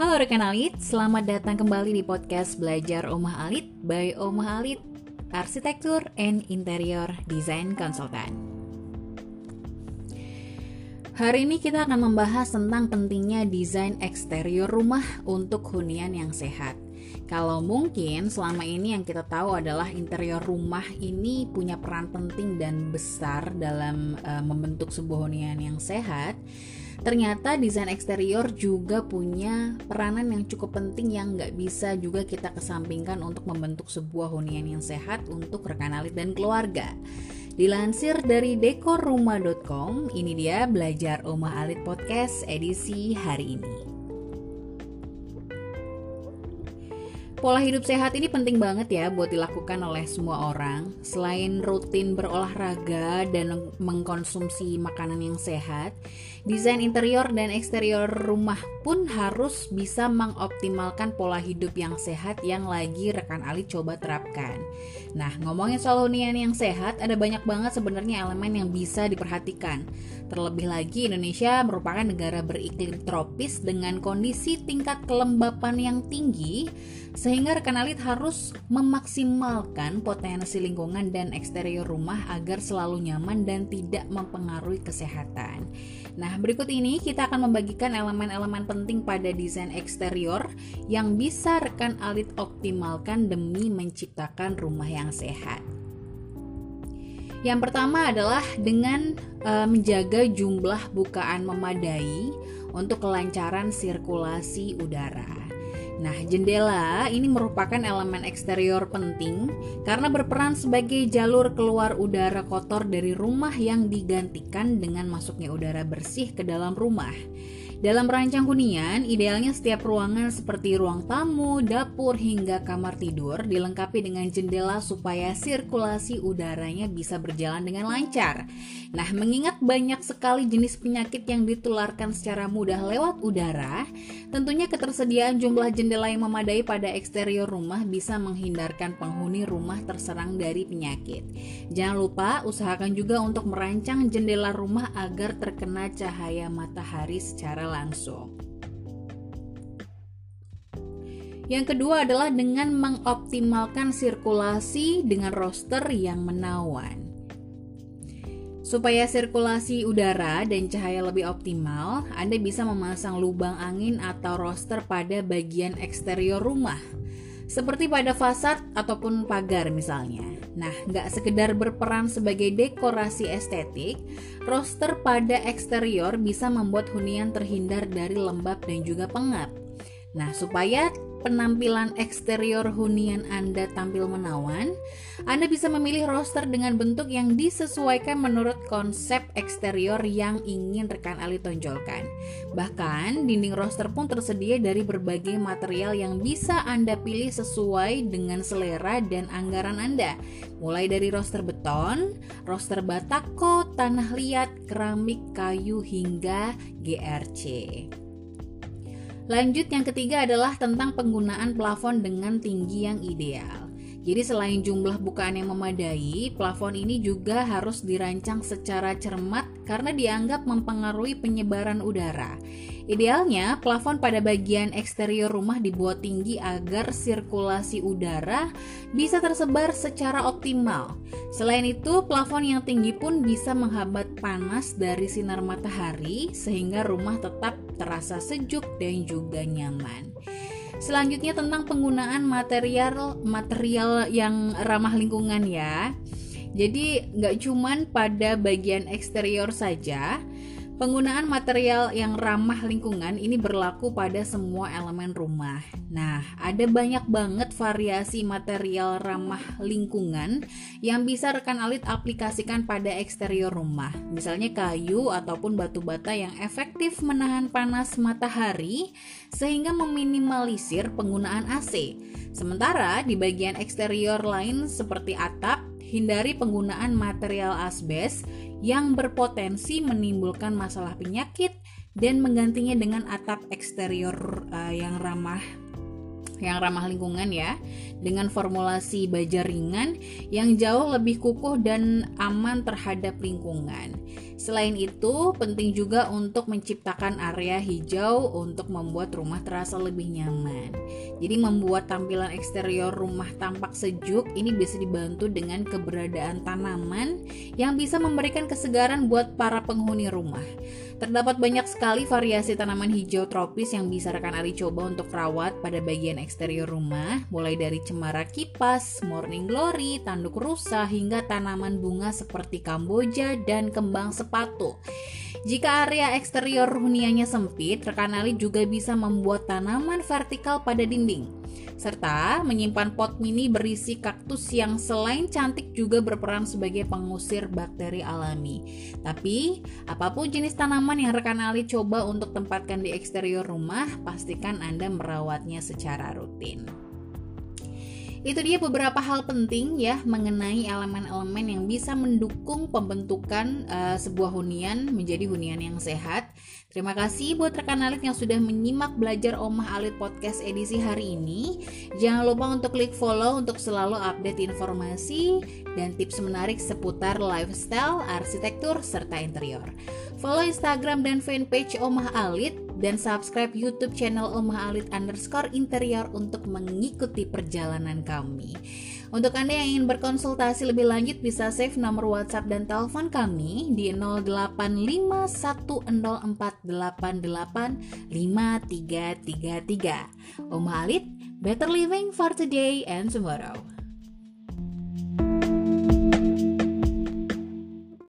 Halo rekan Alit, selamat datang kembali di podcast Belajar Omah Alit by Omah Alit, Arsitektur and Interior Design Consultant. Hari ini kita akan membahas tentang pentingnya desain eksterior rumah untuk hunian yang sehat. Kalau mungkin selama ini yang kita tahu adalah interior rumah ini punya peran penting dan besar dalam uh, membentuk sebuah hunian yang sehat. Ternyata desain eksterior juga punya peranan yang cukup penting yang nggak bisa juga kita kesampingkan untuk membentuk sebuah hunian yang sehat untuk rekan alit dan keluarga. Dilansir dari dekorrumah.com, ini dia belajar Omah Alit Podcast edisi hari ini. Pola hidup sehat ini penting banget ya buat dilakukan oleh semua orang. Selain rutin berolahraga dan mengkonsumsi makanan yang sehat, desain interior dan eksterior rumah pun harus bisa mengoptimalkan pola hidup yang sehat yang lagi rekan Ali coba terapkan. Nah, ngomongin soal hunian yang sehat, ada banyak banget sebenarnya elemen yang bisa diperhatikan. Terlebih lagi Indonesia merupakan negara beriklim tropis dengan kondisi tingkat kelembapan yang tinggi sehingga rekan alit harus memaksimalkan potensi lingkungan dan eksterior rumah agar selalu nyaman dan tidak mempengaruhi kesehatan. Nah, berikut ini kita akan membagikan elemen-elemen penting pada desain eksterior yang bisa rekan alit optimalkan demi menciptakan rumah yang sehat. Yang pertama adalah dengan e, menjaga jumlah bukaan memadai untuk kelancaran sirkulasi udara. Nah, jendela ini merupakan elemen eksterior penting karena berperan sebagai jalur keluar udara kotor dari rumah yang digantikan dengan masuknya udara bersih ke dalam rumah. Dalam merancang hunian, idealnya setiap ruangan seperti ruang tamu, dapur, hingga kamar tidur dilengkapi dengan jendela supaya sirkulasi udaranya bisa berjalan dengan lancar. Nah, mengingat banyak sekali jenis penyakit yang ditularkan secara mudah lewat udara, tentunya ketersediaan jumlah jendela yang memadai pada eksterior rumah bisa menghindarkan penghuni rumah terserang dari penyakit. Jangan lupa usahakan juga untuk merancang jendela rumah agar terkena cahaya matahari secara langsung. Yang kedua adalah dengan mengoptimalkan sirkulasi dengan roster yang menawan. Supaya sirkulasi udara dan cahaya lebih optimal, Anda bisa memasang lubang angin atau roster pada bagian eksterior rumah, seperti pada fasad ataupun pagar misalnya. Nah, nggak sekedar berperan sebagai dekorasi estetik, roster pada eksterior bisa membuat hunian terhindar dari lembab dan juga pengap. Nah, supaya penampilan eksterior hunian Anda tampil menawan, Anda bisa memilih roster dengan bentuk yang disesuaikan menurut konsep eksterior yang ingin rekan Ali tonjolkan. Bahkan, dinding roster pun tersedia dari berbagai material yang bisa Anda pilih sesuai dengan selera dan anggaran Anda. Mulai dari roster beton, roster batako, tanah liat, keramik, kayu, hingga GRC. Lanjut yang ketiga adalah tentang penggunaan plafon dengan tinggi yang ideal. Jadi selain jumlah bukaan yang memadai, plafon ini juga harus dirancang secara cermat karena dianggap mempengaruhi penyebaran udara. Idealnya, plafon pada bagian eksterior rumah dibuat tinggi agar sirkulasi udara bisa tersebar secara optimal. Selain itu, plafon yang tinggi pun bisa menghambat panas dari sinar matahari sehingga rumah tetap terasa sejuk dan juga nyaman. Selanjutnya tentang penggunaan material material yang ramah lingkungan ya. Jadi nggak cuman pada bagian eksterior saja, Penggunaan material yang ramah lingkungan ini berlaku pada semua elemen rumah. Nah, ada banyak banget variasi material ramah lingkungan yang bisa rekan alit aplikasikan pada eksterior rumah. Misalnya kayu ataupun batu bata yang efektif menahan panas matahari sehingga meminimalisir penggunaan AC. Sementara di bagian eksterior lain seperti atap, hindari penggunaan material asbes yang berpotensi menimbulkan masalah penyakit dan menggantinya dengan atap eksterior uh, yang ramah yang ramah lingkungan ya dengan formulasi baja ringan yang jauh lebih kukuh dan aman terhadap lingkungan. Selain itu, penting juga untuk menciptakan area hijau untuk membuat rumah terasa lebih nyaman. Jadi membuat tampilan eksterior rumah tampak sejuk ini bisa dibantu dengan keberadaan tanaman yang bisa memberikan kesegaran buat para penghuni rumah. Terdapat banyak sekali variasi tanaman hijau tropis yang bisa rekan Ali coba untuk rawat pada bagian eksterior rumah, mulai dari cemara kipas, morning glory, tanduk rusa, hingga tanaman bunga seperti kamboja dan kembang sepatu. Jika area eksterior huniannya sempit, rekan Ali juga bisa membuat tanaman vertikal pada dinding serta menyimpan pot mini berisi kaktus yang selain cantik juga berperan sebagai pengusir bakteri alami. Tapi, apa pun jenis tanaman yang rekan Ali coba untuk tempatkan di eksterior rumah, pastikan Anda merawatnya secara rutin. Itu dia beberapa hal penting ya mengenai elemen-elemen yang bisa mendukung pembentukan uh, sebuah hunian menjadi hunian yang sehat. Terima kasih buat rekan Alit yang sudah menyimak belajar Omah Alit Podcast edisi hari ini. Jangan lupa untuk klik follow untuk selalu update informasi dan tips menarik seputar lifestyle, arsitektur, serta interior. Follow Instagram dan fanpage Omah Alit dan subscribe YouTube channel Omah Alit underscore interior untuk mengikuti perjalanan kami. Untuk Anda yang ingin berkonsultasi lebih lanjut bisa save nomor WhatsApp dan telepon kami di 085104885333. Omah Alit, better living for today and tomorrow.